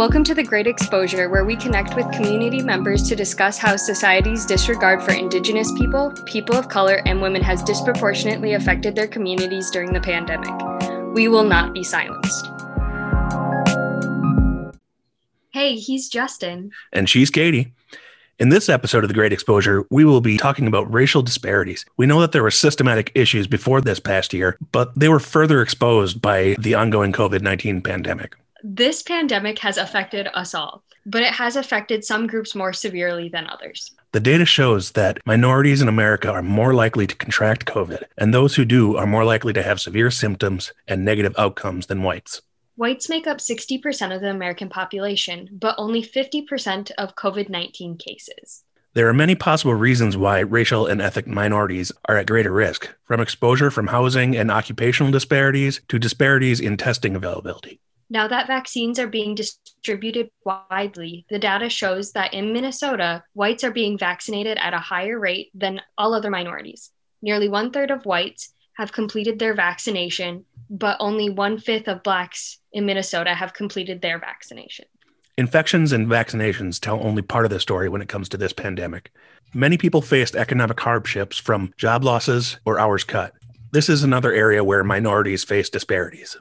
Welcome to the Great Exposure, where we connect with community members to discuss how society's disregard for Indigenous people, people of color, and women has disproportionately affected their communities during the pandemic. We will not be silenced. Hey, he's Justin. And she's Katie. In this episode of The Great Exposure, we will be talking about racial disparities. We know that there were systematic issues before this past year, but they were further exposed by the ongoing COVID 19 pandemic. This pandemic has affected us all, but it has affected some groups more severely than others. The data shows that minorities in America are more likely to contract COVID, and those who do are more likely to have severe symptoms and negative outcomes than whites. Whites make up 60% of the American population, but only 50% of COVID 19 cases. There are many possible reasons why racial and ethnic minorities are at greater risk, from exposure from housing and occupational disparities to disparities in testing availability. Now that vaccines are being distributed widely, the data shows that in Minnesota, whites are being vaccinated at a higher rate than all other minorities. Nearly one third of whites have completed their vaccination, but only one fifth of Blacks in Minnesota have completed their vaccination. Infections and vaccinations tell only part of the story when it comes to this pandemic. Many people faced economic hardships from job losses or hours cut. This is another area where minorities face disparities.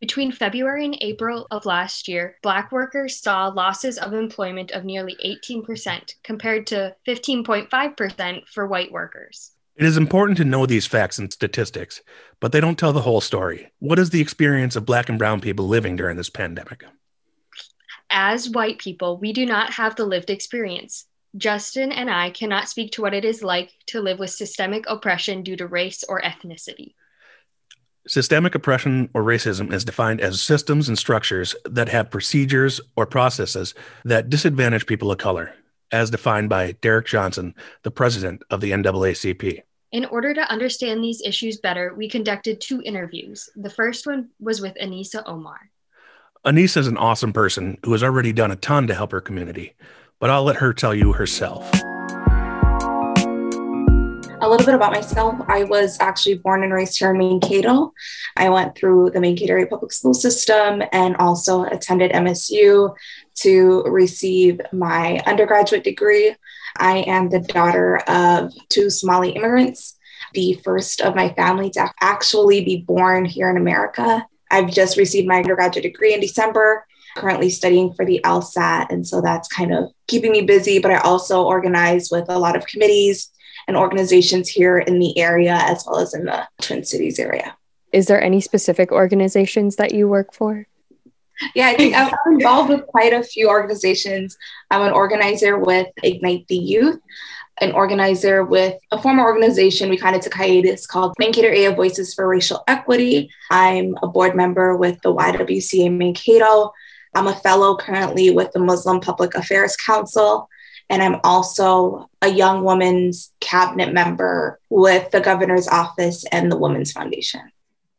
Between February and April of last year, Black workers saw losses of employment of nearly 18%, compared to 15.5% for white workers. It is important to know these facts and statistics, but they don't tell the whole story. What is the experience of Black and Brown people living during this pandemic? As white people, we do not have the lived experience. Justin and I cannot speak to what it is like to live with systemic oppression due to race or ethnicity. Systemic oppression or racism is defined as systems and structures that have procedures or processes that disadvantage people of color, as defined by Derrick Johnson, the president of the NAACP. In order to understand these issues better, we conducted two interviews. The first one was with Anisa Omar. Anisa is an awesome person who has already done a ton to help her community, but I'll let her tell you herself. A little bit about myself. I was actually born and raised here in Mankato. I went through the Mankato area public school system and also attended MSU to receive my undergraduate degree. I am the daughter of two Somali immigrants, the first of my family to actually be born here in America. I've just received my undergraduate degree in December, currently studying for the LSAT. And so that's kind of keeping me busy, but I also organize with a lot of committees and organizations here in the area as well as in the Twin Cities area. Is there any specific organizations that you work for? Yeah, I think I'm involved with quite a few organizations. I'm an organizer with Ignite the Youth, an organizer with a former organization we kind of took hiatus called Mankato Area Voices for Racial Equity. I'm a board member with the YWCA Mankato. I'm a fellow currently with the Muslim Public Affairs Council. And I'm also a young woman's cabinet member with the governor's office and the Women's Foundation.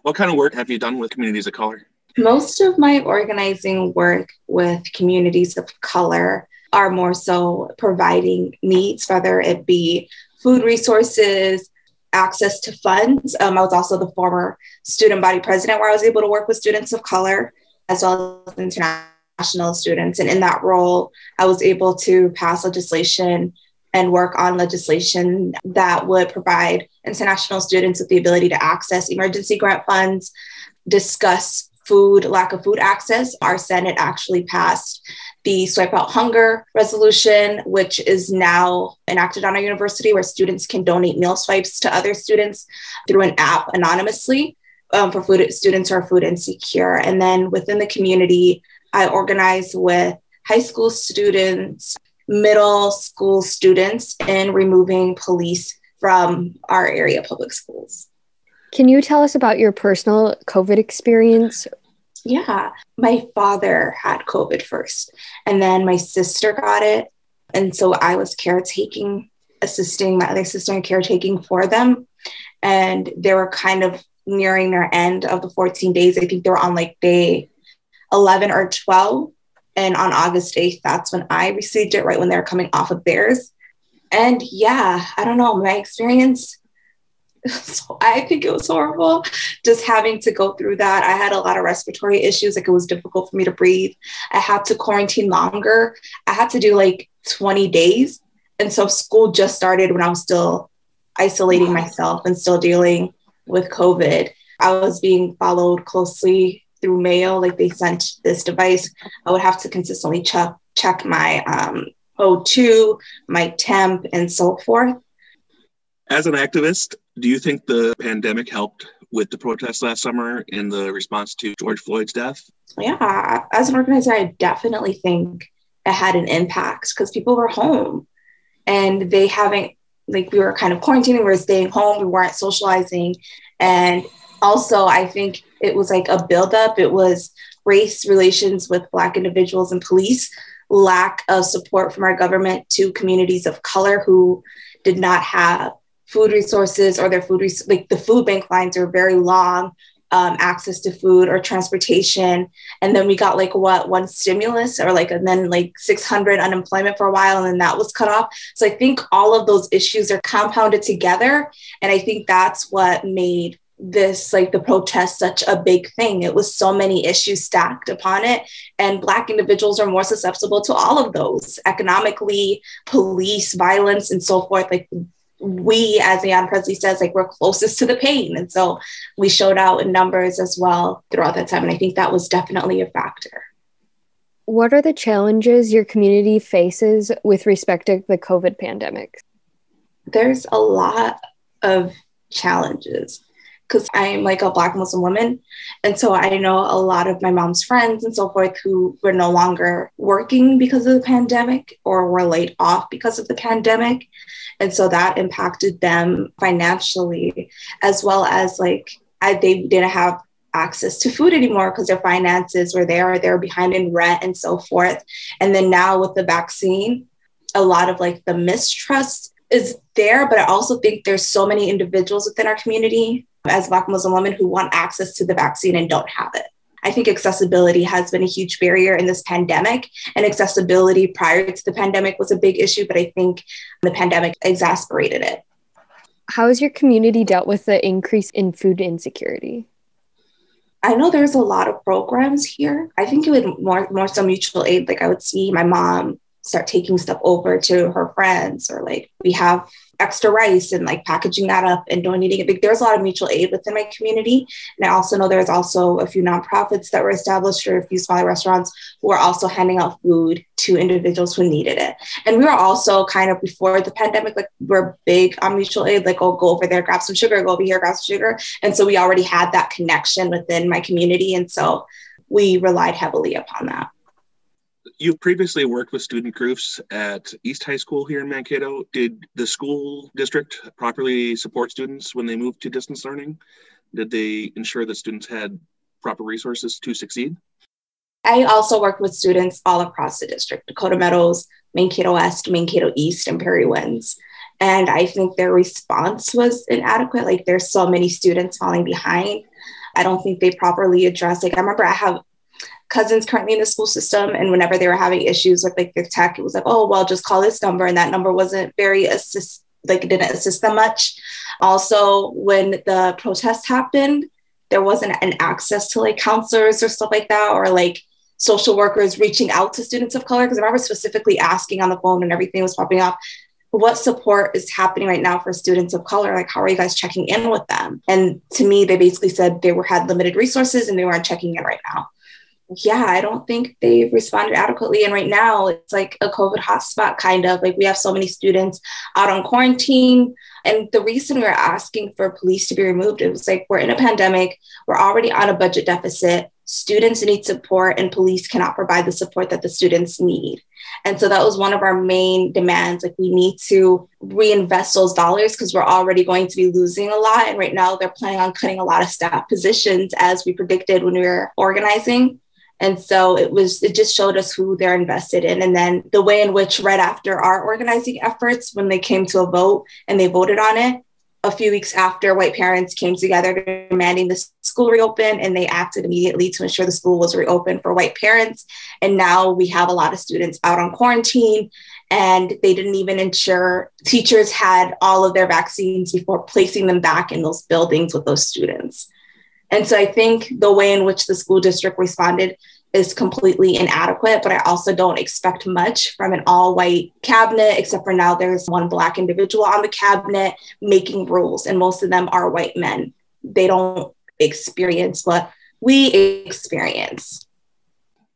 What kind of work have you done with communities of color? Most of my organizing work with communities of color are more so providing needs, whether it be food resources, access to funds. Um, I was also the former student body president where I was able to work with students of color as well as international students. And in that role, I was able to pass legislation and work on legislation that would provide international students with the ability to access emergency grant funds, discuss food, lack of food access, our Senate actually passed the Swipe Out Hunger resolution, which is now enacted on our university, where students can donate meal swipes to other students through an app anonymously um, for food students who are food insecure. And then within the community, I organize with high school students, middle school students in removing police from our area public schools. Can you tell us about your personal COVID experience? Yeah, my father had COVID first, and then my sister got it. And so I was caretaking, assisting my other sister in caretaking for them. And they were kind of nearing their end of the 14 days. I think they were on like day 11 or 12. And on August 8th, that's when I received it, right when they were coming off of theirs. And yeah, I don't know, my experience so I think it was horrible just having to go through that. I had a lot of respiratory issues, like it was difficult for me to breathe. I had to quarantine longer. I had to do like 20 days. And so school just started when I was still isolating myself and still dealing with COVID. I was being followed closely through mail, like they sent this device. I would have to consistently check check my um, O2, my temp, and so forth. As an activist, do you think the pandemic helped with the protests last summer in the response to George Floyd's death? Yeah, as an organizer, I definitely think it had an impact because people were home and they haven't, like, we were kind of quarantining, we were staying home, we weren't socializing. And also, I think it was like a buildup. It was race relations with Black individuals and police, lack of support from our government to communities of color who did not have food resources or their food, res- like the food bank lines are very long, um, access to food or transportation. And then we got like what one stimulus or like, and then like 600 unemployment for a while, and then that was cut off. So I think all of those issues are compounded together. And I think that's what made this like the protest such a big thing it was so many issues stacked upon it and black individuals are more susceptible to all of those economically police violence and so forth like we, as Ayanna Pressley says, like we're closest to the pain. And so we showed out in numbers as well throughout that time. And I think that was definitely a factor. What are the challenges your community faces with respect to the COVID pandemic? There's a lot of challenges because I'm like a Black Muslim woman. And so I know a lot of my mom's friends and so forth who were no longer working because of the pandemic or were laid off because of the pandemic. And so that impacted them financially, as well as like I, they didn't have access to food anymore because their finances were there, they're behind in rent and so forth. And then now with the vaccine, a lot of like the mistrust is there, but I also think there's so many individuals within our community as Black Muslim women who want access to the vaccine and don't have it. I think accessibility has been a huge barrier in this pandemic, and accessibility prior to the pandemic was a big issue, but I think the pandemic exacerbated it. How has your community dealt with the increase in food insecurity? I know there's a lot of programs here. I think it would more more so mutual aid. Like I would see my mom start taking stuff over to her friends, or like we have extra rice and like packaging that up and donating it. Like, there's a lot of mutual aid within my community. And I also know there's also a few nonprofits that were established or a few smaller restaurants who are also handing out food to individuals who needed it. And we were also kind of before the pandemic, like we're big on mutual aid, like, oh, go over there, grab some sugar, go over here, grab some sugar. And so we already had that connection within my community. And so we relied heavily upon that. You've previously worked with student groups at East High School here in Mankato. Did the school district properly support students when they moved to distance learning? Did they ensure that students had proper resources to succeed? I also worked with students all across the district Dakota Meadows, Mankato West, Mankato East, and Prairie Winds. And I think their response was inadequate. Like, there's so many students falling behind. I don't think they properly addressed. Like, I remember I have cousins currently in the school system and whenever they were having issues with like their tech it was like oh well just call this number and that number wasn't very assist like it didn't assist them much. Also when the protest happened there wasn't an access to like counselors or stuff like that or like social workers reaching out to students of color because i remember specifically asking on the phone and everything was popping up what support is happening right now for students of color? Like how are you guys checking in with them? And to me they basically said they were had limited resources and they weren't checking in right now yeah, I don't think they've responded adequately. And right now, it's like a COVID hotspot, kind of like we have so many students out on quarantine. And the reason we are asking for police to be removed, it was like we're in a pandemic, we're already on a budget deficit, students need support, and police cannot provide the support that the students need. And so that was one of our main demands. Like, we need to reinvest those dollars because we're already going to be losing a lot. And right now, they're planning on cutting a lot of staff positions, as we predicted when we were organizing. And so it was, it just showed us who they're invested in. And then the way in which, right after our organizing efforts, when they came to a vote and they voted on it, a few weeks after, white parents came together demanding the school reopen, and they acted immediately to ensure the school was reopened for white parents. And now we have a lot of students out on quarantine and they didn't even ensure teachers had all of their vaccines before placing them back in those buildings with those students. And so I think the way in which the school district responded is completely inadequate, but I also don't expect much from an all white cabinet, except for now there's one Black individual on the cabinet making rules, and most of them are white men. They don't experience what we experience.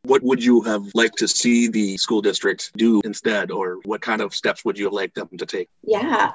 What would you have liked to see the school district do instead, or what kind of steps would you have liked them to take? Yeah,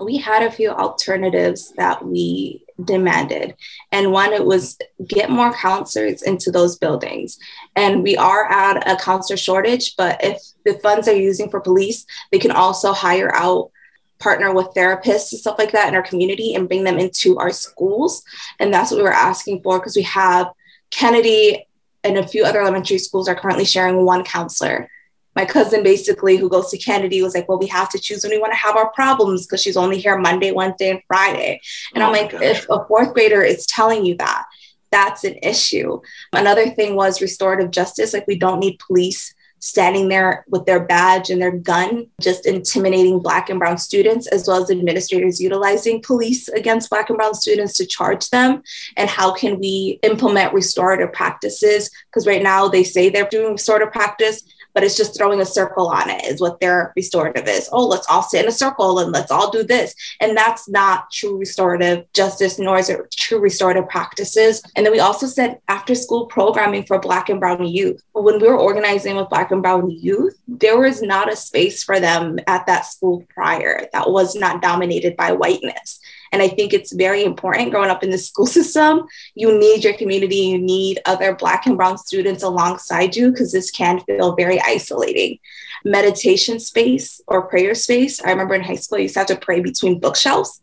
we had a few alternatives that we demanded. And one, it was get more counselors into those buildings. And we are at a counselor shortage, but if the funds are using for police, they can also hire out partner with therapists and stuff like that in our community and bring them into our schools. And that's what we were asking for because we have Kennedy and a few other elementary schools are currently sharing one counselor. My cousin, basically, who goes to Kennedy, was like, Well, we have to choose when we want to have our problems because she's only here Monday, Wednesday, and Friday. And oh I'm like, gosh. If a fourth grader is telling you that, that's an issue. Another thing was restorative justice. Like, we don't need police standing there with their badge and their gun, just intimidating Black and Brown students, as well as administrators utilizing police against Black and Brown students to charge them. And how can we implement restorative practices? Because right now they say they're doing restorative practice, but it's just throwing a circle on it is what their restorative is. Oh, let's all sit in a circle and let's all do this. And that's not true restorative justice, nor is it true restorative practices. And then we also said after school programming for Black and Brown youth. When we were organizing with Black and Brown youth, there was not a space for them at that school prior that was not dominated by whiteness. And I think it's very important growing up in the school system. You need your community, you need other Black and Brown students alongside you because this can feel very isolating. Meditation space or prayer space. I remember in high school, you used to have to pray between bookshelves.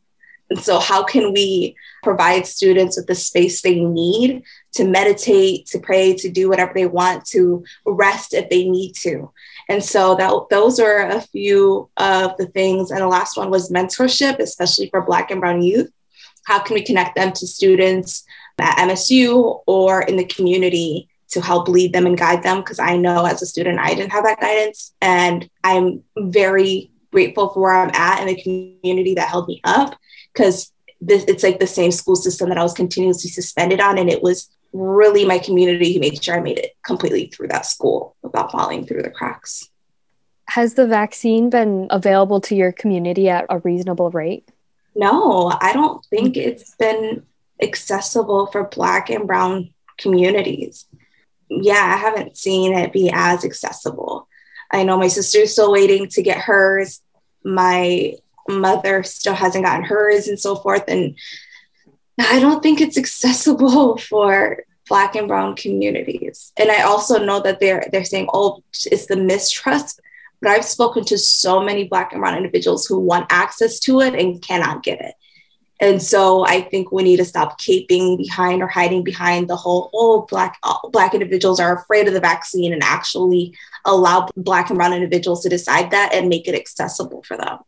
And so, how can we provide students with the space they need to meditate, to pray, to do whatever they want, to rest if they need to? And so that those are a few of the things. And the last one was mentorship, especially for Black and Brown youth. How can we connect them to students at MSU or in the community to help lead them and guide them? Because I know as a student, I didn't have that guidance. And I'm very grateful for where I'm at in the community that held me up because it's like the same school system that I was continuously suspended on. And it was really my community who made sure I made it completely through that school without falling through the cracks. Has the vaccine been available to your community at a reasonable rate? No, I don't think it's been accessible for Black and Brown communities. Yeah, I haven't seen it be as accessible. I know my sister's still waiting to get hers. My mother still hasn't gotten hers and so forth. And I don't think it's accessible for black and brown communities. And I also know that they're they're saying, oh, it's the mistrust. But I've spoken to so many black and brown individuals who want access to it and cannot get it. And so I think we need to stop caping behind or hiding behind the whole, oh, black black individuals are afraid of the vaccine and actually allow black and brown individuals to decide that and make it accessible for them.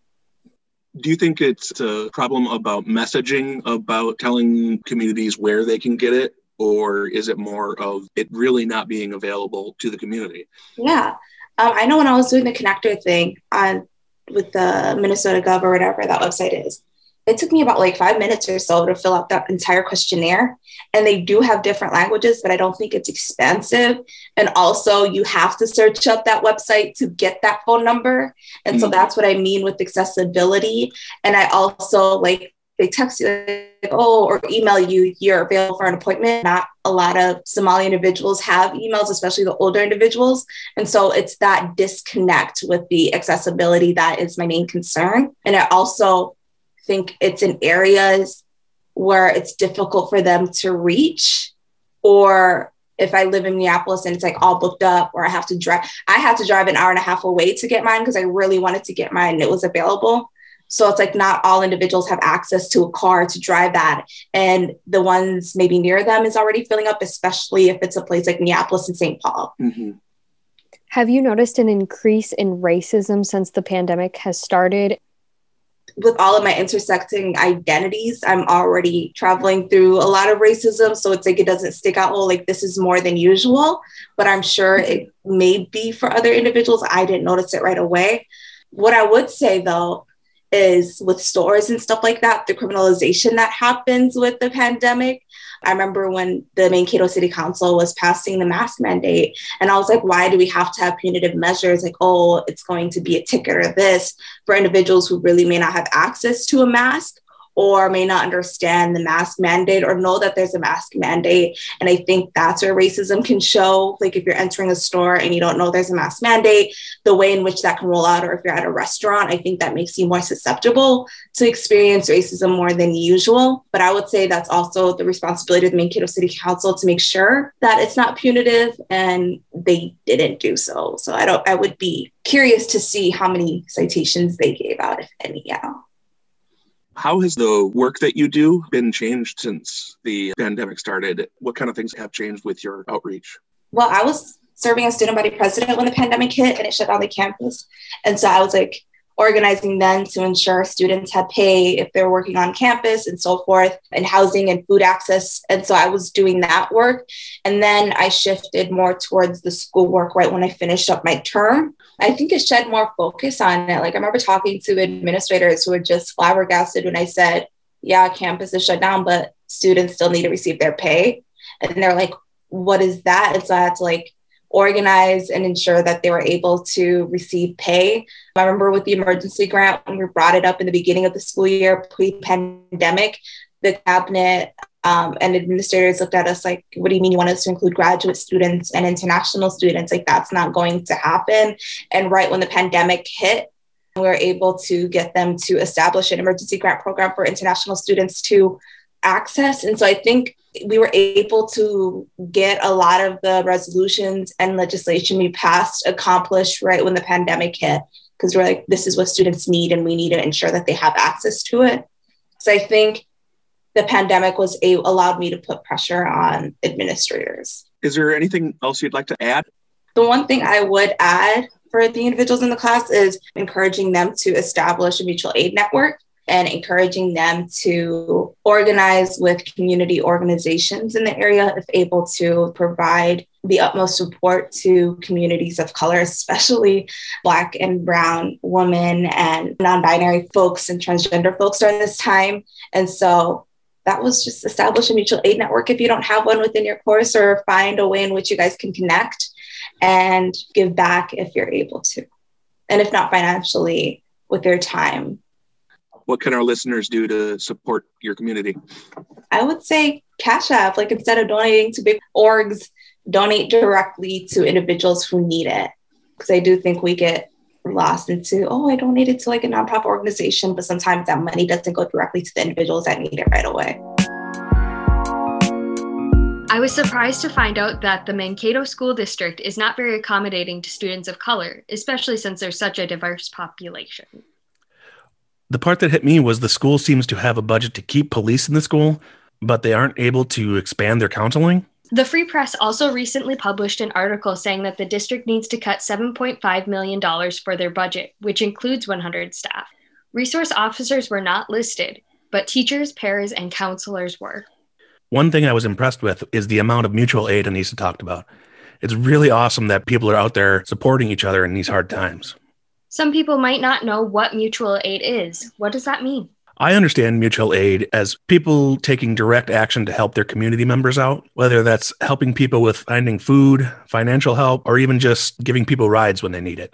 Do you think it's a problem about messaging, about telling communities where they can get it? Or is it more of it really not being available to the community? Yeah. Um, I know when I was doing the connector thing on with the Minnesota Gov or whatever that website is, it took me about like five minutes or so to fill out that entire questionnaire. And they do have different languages, but I don't think it's expensive. And also, you have to search up that website to get that phone number. And mm-hmm. so that's what I mean with accessibility. And I also like, they text you, like, oh, or email you, you're available for an appointment. Not a lot of Somali individuals have emails, especially the older individuals. And so it's that disconnect with the accessibility that is my main concern. And I also think it's in areas where it's difficult for them to reach or if I live in Minneapolis and it's like all booked up, or I have to drive, I had to drive an hour and a half away to get mine because I really wanted to get mine and it was available. So it's like not all individuals have access to a car to drive that. And the ones maybe near them is already filling up, especially if it's a place like Minneapolis and St. Paul. Mm-hmm. Have you noticed an increase in racism since the pandemic has started? With all of my intersecting identities, I'm already traveling through a lot of racism. So it's like it doesn't stick out, oh, like this is more than usual. But I'm sure mm-hmm. it may be for other individuals. I didn't notice it right away. What I would say though is with stores and stuff like that, the criminalization that happens with the pandemic. I remember when the Mankato City Council was passing the mask mandate, and I was like, why do we have to have punitive measures? Like, oh, it's going to be a ticket or this for individuals who really may not have access to a mask or may not understand the mask mandate or know that there's a mask mandate. And I think that's where racism can show. Like if you're entering a store and you don't know there's a mask mandate, the way in which that can roll out, or if you're at a restaurant, I think that makes you more susceptible to experience racism more than usual. But I would say that's also the responsibility of the Mankato City Council to make sure that it's not punitive and they didn't do so. So I don't I would be curious to see how many citations they gave out, if any. Yeah. How has the work that you do been changed since the pandemic started? What kind of things have changed with your outreach? Well, I was serving as student body president when the pandemic hit and it shut down the campus. And so I was like organizing then to ensure students had pay if they're working on campus and so forth, and housing and food access. And so I was doing that work. And then I shifted more towards the schoolwork right when I finished up my term. I think it shed more focus on it. Like I remember talking to administrators who were just flabbergasted when I said, yeah, campus is shut down, but students still need to receive their pay. And they're like, what is that? And so I had to like organize and ensure that they were able to receive pay. I remember with the emergency grant, when we brought it up in the beginning of the school year pre pandemic, the cabinet um, and administrators looked at us like, what do you mean you want us to include graduate students and international students? Like, that's not going to happen. And right when the pandemic hit, we were able to get them to establish an emergency grant program for international students to access. And so I think we were able to get a lot of the resolutions and legislation we passed accomplished right when the pandemic hit because we're like this is what students need and we need to ensure that they have access to it so i think the pandemic was a, allowed me to put pressure on administrators. Is there anything else you'd like to add? The one thing I would add for the individuals in the class is encouraging them to establish a mutual aid network and encouraging them to organize with community organizations in the area if able to provide the utmost support to communities of color, especially Black and Brown women and non binary folks and transgender folks during this time. And so that was just establish a mutual aid network if you don't have one within your course or find a way in which you guys can connect and give back if you're able to and if not financially with their time what can our listeners do to support your community i would say cash app like instead of donating to big orgs donate directly to individuals who need it because i do think we get lost into, oh, I donated to like a nonprofit organization, but sometimes that money doesn't go directly to the individuals that need it right away. I was surprised to find out that the Mankato School District is not very accommodating to students of color, especially since there's such a diverse population. The part that hit me was the school seems to have a budget to keep police in the school, but they aren't able to expand their counseling. The Free Press also recently published an article saying that the district needs to cut $7.5 million for their budget, which includes 100 staff. Resource officers were not listed, but teachers, pairs, and counselors were. One thing I was impressed with is the amount of mutual aid Anisa talked about. It's really awesome that people are out there supporting each other in these hard times. Some people might not know what mutual aid is. What does that mean? I understand mutual aid as people taking direct action to help their community members out, whether that's helping people with finding food, financial help, or even just giving people rides when they need it.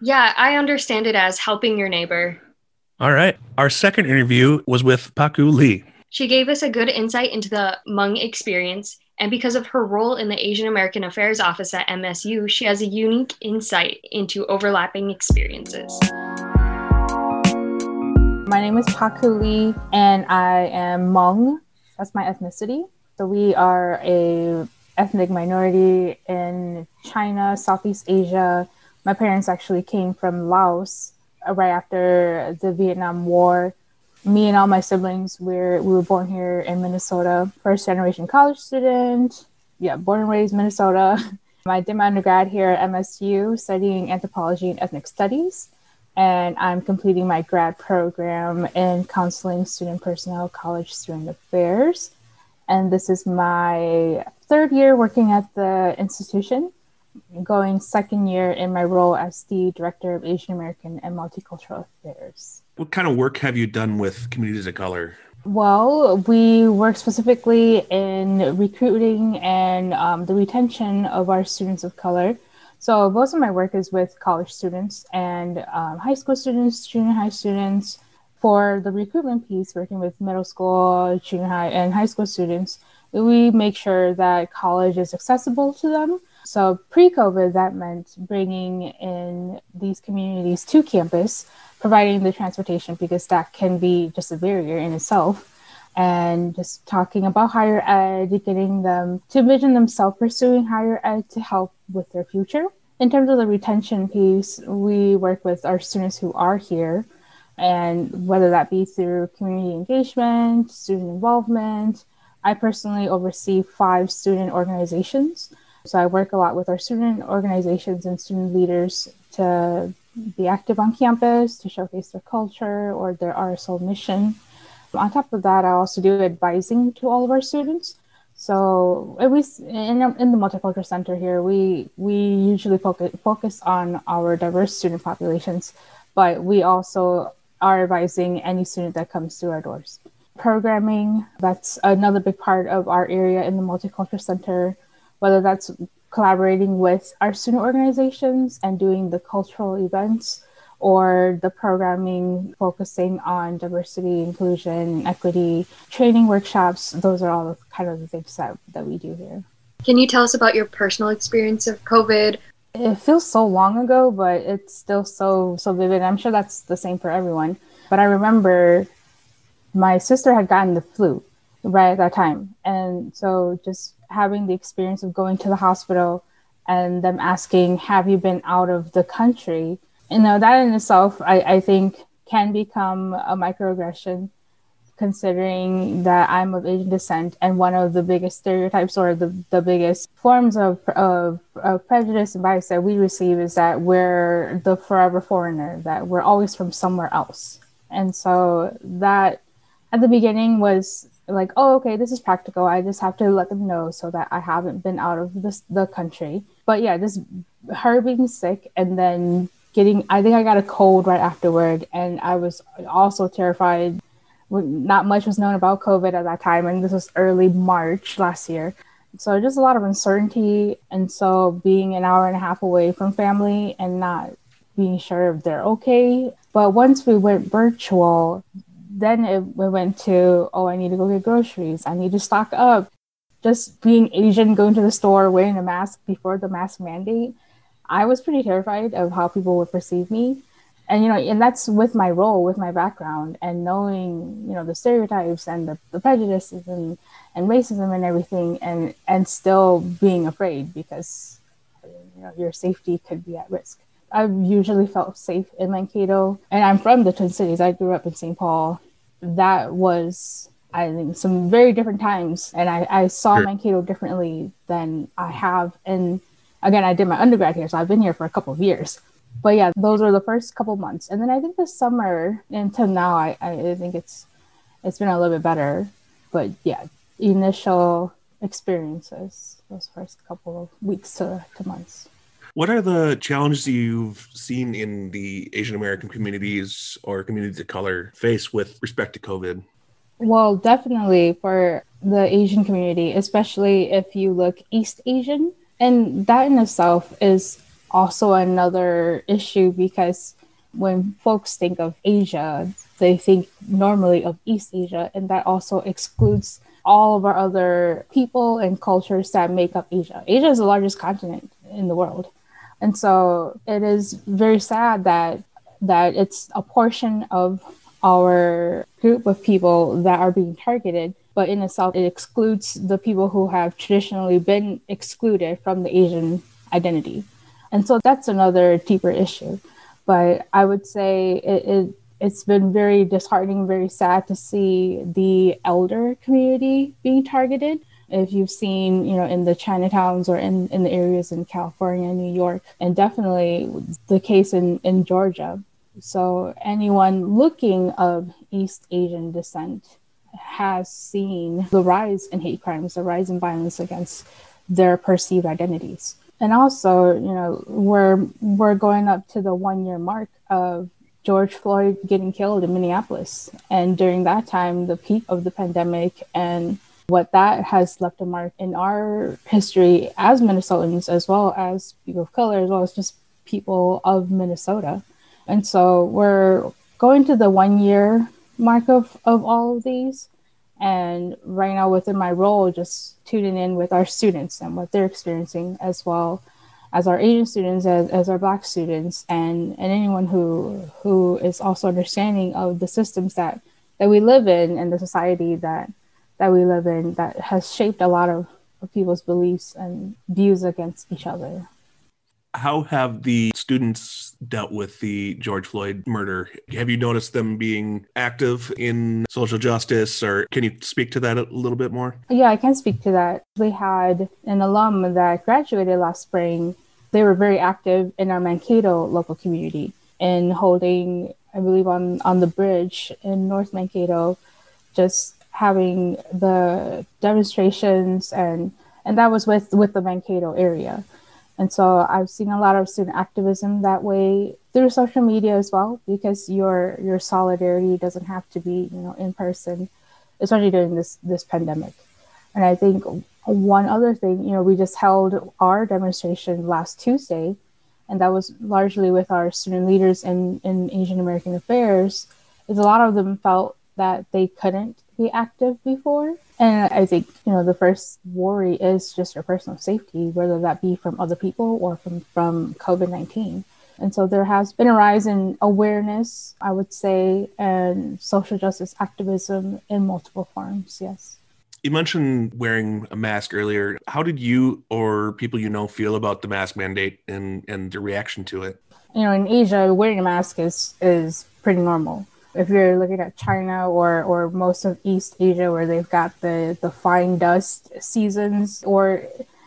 Yeah, I understand it as helping your neighbor. All right. Our second interview was with Pakou Lee. She gave us a good insight into the Hmong experience, and because of her role in the Asian American Affairs Office at MSU, she has a unique insight into overlapping experiences. My name is Pakou Lee, and I am Hmong. That's my ethnicity. So we are a ethnic minority in China, Southeast Asia. My parents actually came from Laos right after the Vietnam War. Me and all my siblings, we're, we were born here in Minnesota. First generation college student. Yeah, born and raised Minnesota. I did my undergrad here at MSU studying anthropology and ethnic studies and I'm completing my grad program in counseling, student personnel, college student affairs. And this is my third year working at the institution. Going second year in my role as the Director of Asian American and Multicultural Affairs. What kind of work have you done with communities of color? Well, we work specifically in recruiting and um, the retention of our students of color. So, most of my work is with college students and um, high school students, junior high students. For the recruitment piece, working with middle school, junior high, and high school students, we make sure that college is accessible to them. So, pre COVID, that meant bringing in these communities to campus providing the transportation because that can be just a barrier in itself and just talking about higher ed, getting them to envision themselves pursuing higher ed to help with their future. In terms of the retention piece, we work with our students who are here, and whether that be through community engagement, student involvement. I personally oversee five student organizations. So I work a lot with our student organizations and student leaders to be active on campus to showcase their culture or their RSL mission. On top of that, I also do advising to all of our students. So at in, in the Multicultural Center here, we we usually focus focus on our diverse student populations, but we also are advising any student that comes through our doors. Programming, that's another big part of our area in the Multicultural Center, whether that's collaborating with our student organizations and doing the cultural events or the programming focusing on diversity, inclusion, equity, training workshops. Those are all kind of the things that, that we do here. Can you tell us about your personal experience of COVID? It feels so long ago, but it's still so so vivid. I'm sure that's the same for everyone. But I remember my sister had gotten the flu right at that time. And so just having the experience of going to the hospital and them asking, Have you been out of the country? You know, that in itself, I, I think can become a microaggression considering that I'm of Asian descent and one of the biggest stereotypes or the, the biggest forms of, of, of prejudice and bias that we receive is that we're the forever foreigner, that we're always from somewhere else. And so that at the beginning was like, oh, okay, this is practical. I just have to let them know so that I haven't been out of this, the country. But yeah, this her being sick and then getting, I think I got a cold right afterward. And I was also terrified. Not much was known about COVID at that time. And this was early March last year. So just a lot of uncertainty. And so being an hour and a half away from family and not being sure if they're okay. But once we went virtual, then it, we went to, oh, I need to go get groceries. I need to stock up. Just being Asian, going to the store, wearing a mask before the mask mandate, I was pretty terrified of how people would perceive me. And, you know, and that's with my role, with my background, and knowing, you know, the stereotypes and the, the prejudices and, and racism and everything, and, and still being afraid because, you know, your safety could be at risk. I've usually felt safe in Mankato, and I'm from the Twin Cities. I grew up in St. Paul, that was I think some very different times, and I, I saw sure. Mankato differently than I have. And again, I did my undergrad here, so I've been here for a couple of years. But yeah, those were the first couple months, and then I think the summer until now, I, I think it's it's been a little bit better. But yeah, initial experiences those first couple of weeks to, to months. What are the challenges you've seen in the Asian American communities or communities of color face with respect to COVID? Well, definitely for the Asian community, especially if you look East Asian. And that in itself is also another issue because when folks think of Asia, they think normally of East Asia, and that also excludes all of our other people and cultures that make up Asia. Asia is the largest continent in the world. And so it is very sad that that it's a portion of our group of people that are being targeted, but in itself it excludes the people who have traditionally been excluded from the Asian identity. And so that's another deeper issue. But I would say it, it it's been very disheartening, very sad to see the elder community being targeted if you've seen, you know, in the Chinatowns or in, in the areas in California, New York, and definitely the case in, in Georgia. So anyone looking of East Asian descent has seen the rise in hate crimes, the rise in violence against their perceived identities. And also, you know, we're we're going up to the one year mark of George Floyd getting killed in Minneapolis. And during that time, the peak of the pandemic and what that has left a mark in our history as Minnesotans, as well as people of color, as well as just people of Minnesota. And so we're going to the one year mark of, of all of these. And right now, within my role, just tuning in with our students and what they're experiencing, as well as our Asian students, as, as our Black students, and, and anyone who who is also understanding of the systems that, that we live in and the society that that we live in that has shaped a lot of, of people's beliefs and views against each other. How have the students dealt with the George Floyd murder? Have you noticed them being active in social justice, or can you speak to that a little bit more? Yeah, I can speak to that. We had an alum that graduated last spring. They were very active in our Mankato local community in holding, I believe, on, on the bridge in North Mankato, just having the demonstrations and and that was with with the Mankato area and so I've seen a lot of student activism that way through social media as well, because your your solidarity doesn't have to be, you know, in person, especially during this this pandemic. And I think one other thing, you know, we just held our demonstration last Tuesday, and that was largely with our student leaders in, in Asian American affairs, is a lot of them felt that they couldn't be active before and I think, you know, the first worry is just your personal safety, whether that be from other people or from, from COVID 19. And so there has been a rise in awareness, I would say, and social justice activism in multiple forms. Yes. You mentioned wearing a mask earlier. How did you or people you know feel about the mask mandate and, and the reaction to it? You know, in Asia, wearing a mask is, is pretty normal if you're looking at China or or most of East Asia where they've got the the fine dust seasons or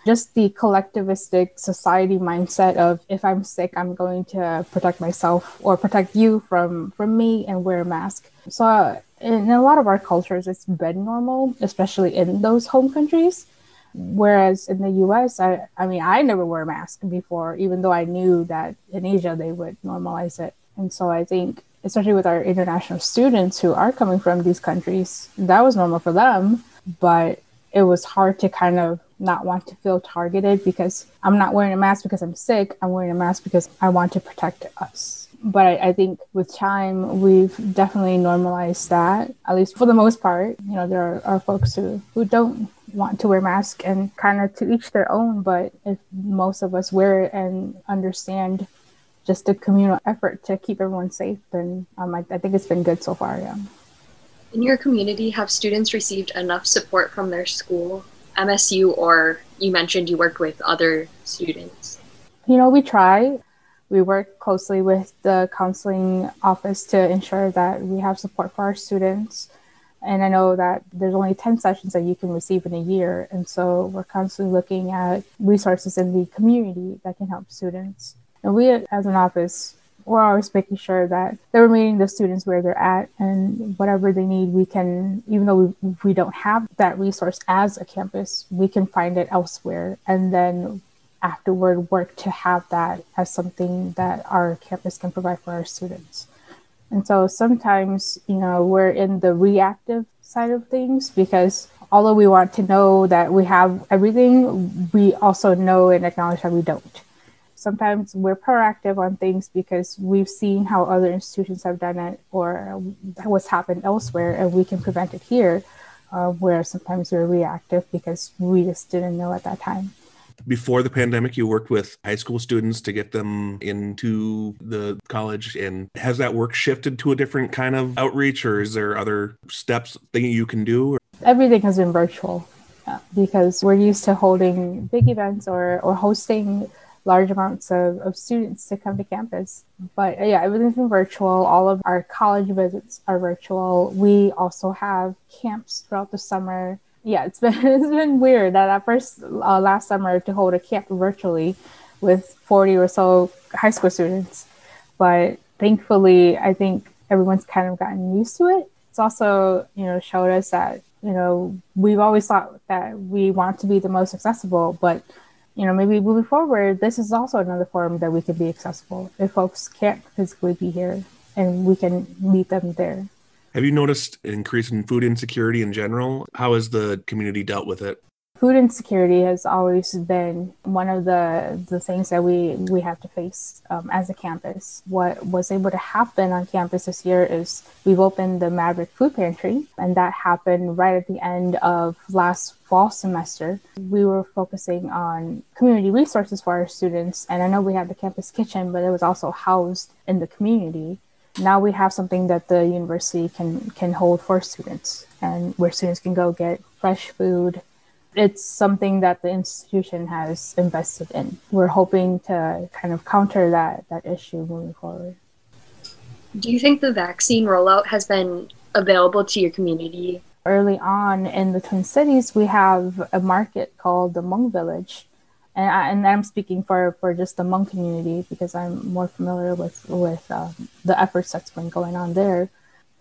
just the collectivistic society mindset of if I'm sick, I'm going to protect myself or protect you from from me and wear a mask. So uh, in a lot of our cultures, it's been normal, especially in those home countries. Whereas in the US, I, I mean, I never wore a mask before, even though I knew that in Asia they would normalize it. And so I think especially with our international students who are coming from these countries, that was normal for them. But it was hard to kind of not want to feel targeted because I'm not wearing a mask because I'm sick. I'm wearing a mask because I want to protect us. But I, I think with time, we've definitely normalized that, at least for the most part. You know, there are, are folks who, who don't want to wear masks and kind of to each their own. But if most of us wear it and understand just a communal effort to keep everyone safe. And um, I, I think it's been good so far. Yeah. In your community, have students received enough support from their school, MSU, or you mentioned you worked with other students? You know, we try. We work closely with the counseling office to ensure that we have support for our students. And I know that there's only 10 sessions that you can receive in a year. And so we're constantly looking at resources in the community that can help students. And we, as an office, we're always making sure that they're meeting the students where they're at and whatever they need, we can, even though we, we don't have that resource as a campus, we can find it elsewhere. And then afterward, work to have that as something that our campus can provide for our students. And so sometimes, you know, we're in the reactive side of things because although we want to know that we have everything, we also know and acknowledge that we don't sometimes we're proactive on things because we've seen how other institutions have done it or what's happened elsewhere and we can prevent it here uh, where sometimes we're reactive because we just didn't know at that time. Before the pandemic you worked with high school students to get them into the college and has that work shifted to a different kind of outreach or is there other steps that you can do everything has been virtual uh, because we're used to holding big events or, or hosting large amounts of, of students to come to campus. But uh, yeah, everything's been virtual. All of our college visits are virtual. We also have camps throughout the summer. Yeah, it's been it's been weird that at first uh, last summer to hold a camp virtually with 40 or so high school students. But thankfully, I think everyone's kind of gotten used to it. It's also, you know, showed us that, you know, we've always thought that we want to be the most accessible, but you know, maybe moving forward, this is also another forum that we can be accessible if folks can't physically be here and we can meet them there. Have you noticed an increase in food insecurity in general? How has the community dealt with it? Food insecurity has always been one of the the things that we we have to face um, as a campus. What was able to happen on campus this year is we've opened the Maverick Food Pantry, and that happened right at the end of last fall semester. We were focusing on community resources for our students, and I know we have the campus kitchen, but it was also housed in the community. Now we have something that the university can can hold for students, and where students can go get fresh food it's something that the institution has invested in. We're hoping to kind of counter that that issue moving forward. Do you think the vaccine rollout has been available to your community? Early on in the Twin Cities, we have a market called the Hmong Village. And, I, and I'm speaking for, for just the Hmong community because I'm more familiar with, with uh, the efforts that's been going on there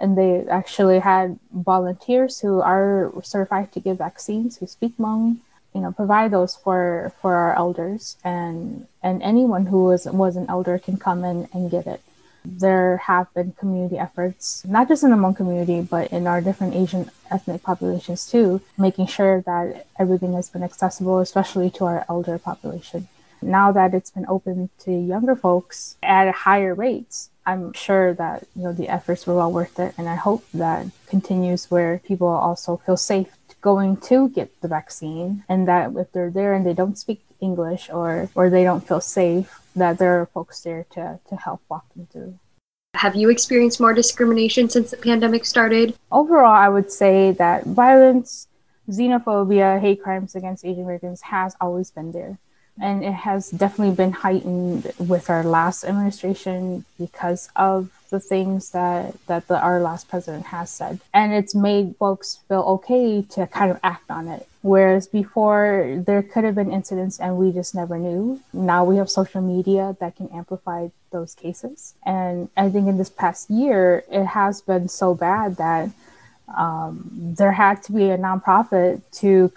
and they actually had volunteers who are certified to give vaccines who speak Hmong you know provide those for for our elders. And and anyone who was was an elder can come in and get it. There have been community efforts not just in the Hmong community but in our different asian ethnic populations too making sure that everything has been accessible especially to our elder population. Now that it's been open to younger folks at higher rates I'm sure that you know the efforts were well worth it, and I hope that continues where people also feel safe going to get the vaccine, and that if they're there and they don't speak English or or they don't feel safe, that there are folks there to to help walk them through. Have you experienced more discrimination since the pandemic started? Overall, I would say that violence, xenophobia, hate crimes against Asian Americans has always been there and it has definitely been heightened with our last administration because of the things that that the, our last president has said. And it's made folks feel okay to kind of act on it. Whereas before there could have been incidents and we just never knew. Now we have social media that can amplify those cases. And i think in this past year it has been so bad that um, there had to be a nonprofit to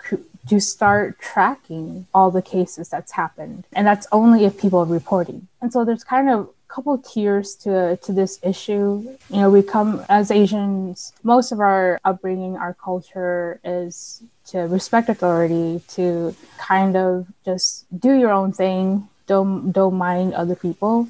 to start tracking all the cases that's happened. And that's only if people are reporting. And so there's kind of a couple tiers to to this issue. You know, we come as Asians, most of our upbringing, our culture is to respect authority, to kind of just do your own thing, don't don't mind other people.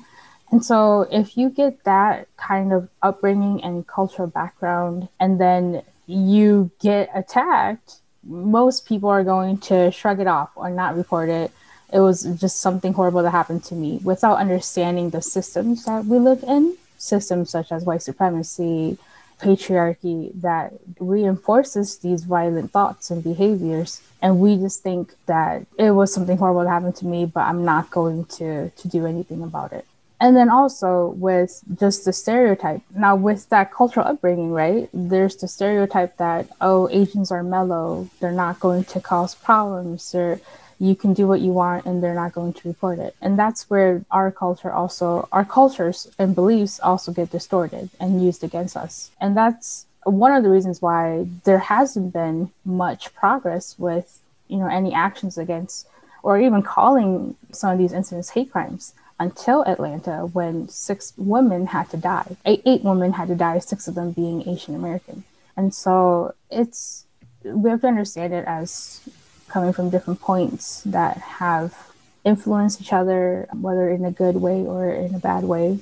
And so if you get that kind of upbringing and cultural background and then you get attacked most people are going to shrug it off or not report it. It was just something horrible that happened to me without understanding the systems that we live in, systems such as white supremacy, patriarchy that reinforces these violent thoughts and behaviors. And we just think that it was something horrible that happened to me, but I'm not going to, to do anything about it and then also with just the stereotype. Now with that cultural upbringing right there's the stereotype that oh asians are mellow they're not going to cause problems or you can do what you want and they're not going to report it. And that's where our culture also our cultures and beliefs also get distorted and used against us. And that's one of the reasons why there hasn't been much progress with you know any actions against or even calling some of these incidents hate crimes until Atlanta when six women had to die. Eight, eight women had to die, six of them being Asian American. And so it's, we have to understand it as coming from different points that have influenced each other, whether in a good way or in a bad way.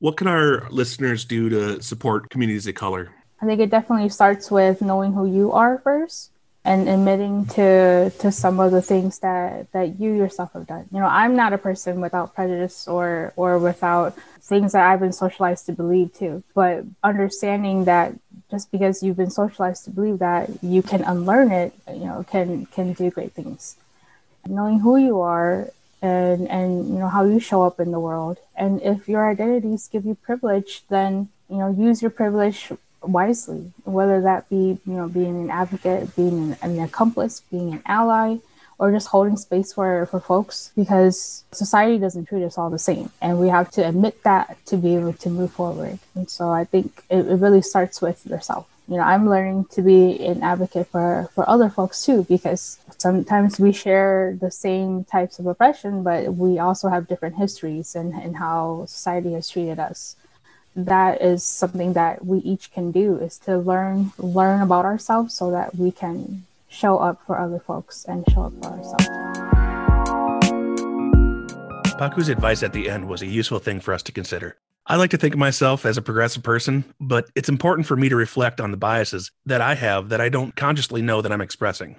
What can our listeners do to support communities of color? I think it definitely starts with knowing who you are first and admitting to to some of the things that that you yourself have done. You know i'm not a person without prejudice or or without things that i've been socialized to believe too. But understanding that just because you've been socialized to believe that you can unlearn it you know can can do great things. Knowing who you are and and you know how you show up in the world. And if your identities give you privilege then you know use your privilege wisely, whether that be, you know, being an advocate, being an, an accomplice, being an ally, or just holding space for, for folks because society doesn't treat us all the same. And we have to admit that to be able to move forward. And so I think it, it really starts with yourself. you know, I'm learning to be an advocate for, for other folks too, because sometimes we share the same types of oppression, but we also have different histories and, and how society has treated us. That is something that we each can do is to learn learn about ourselves so that we can show up for other folks and show up for ourselves. Pakou's advice at the end was a useful thing for us to consider. I like to think of myself as a progressive person, but it's important for me to reflect on the biases that I have that I don't consciously know that I'm expressing.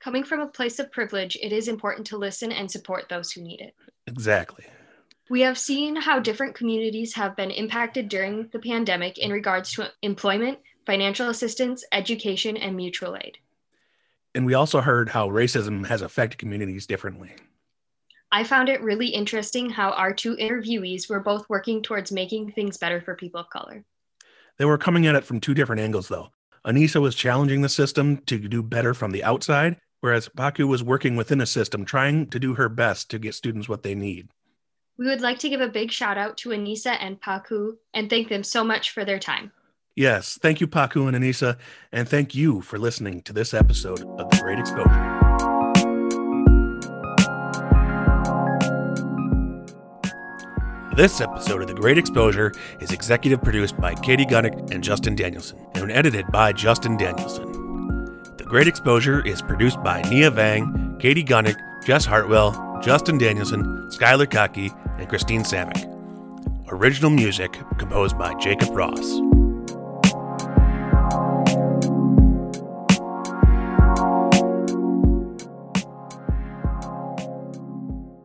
Coming from a place of privilege, it is important to listen and support those who need it. Exactly. We have seen how different communities have been impacted during the pandemic in regards to employment, financial assistance, education, and mutual aid. And we also heard how racism has affected communities differently. I found it really interesting how our two interviewees were both working towards making things better for people of color. They were coming at it from two different angles, though. Anisa was challenging the system to do better from the outside, whereas Pakou was working within a system trying to do her best to get students what they need. We would like to give a big shout out to Anisa and Pakou and thank them so much for their time. Yes, thank you, Pakou and Anisa, and thank you for listening to this episode of The Great Exposure. This episode of The Great Exposure is executive produced by Katie Gunnick and Justin Danielson and edited by Justin Danielson. The Great Exposure is produced by Nia Vang, Katie Gunnick, Jess Hartwell, Justin Danielson, Skylar Kaki, and Christine Samek. Original music composed by Jacob Ross.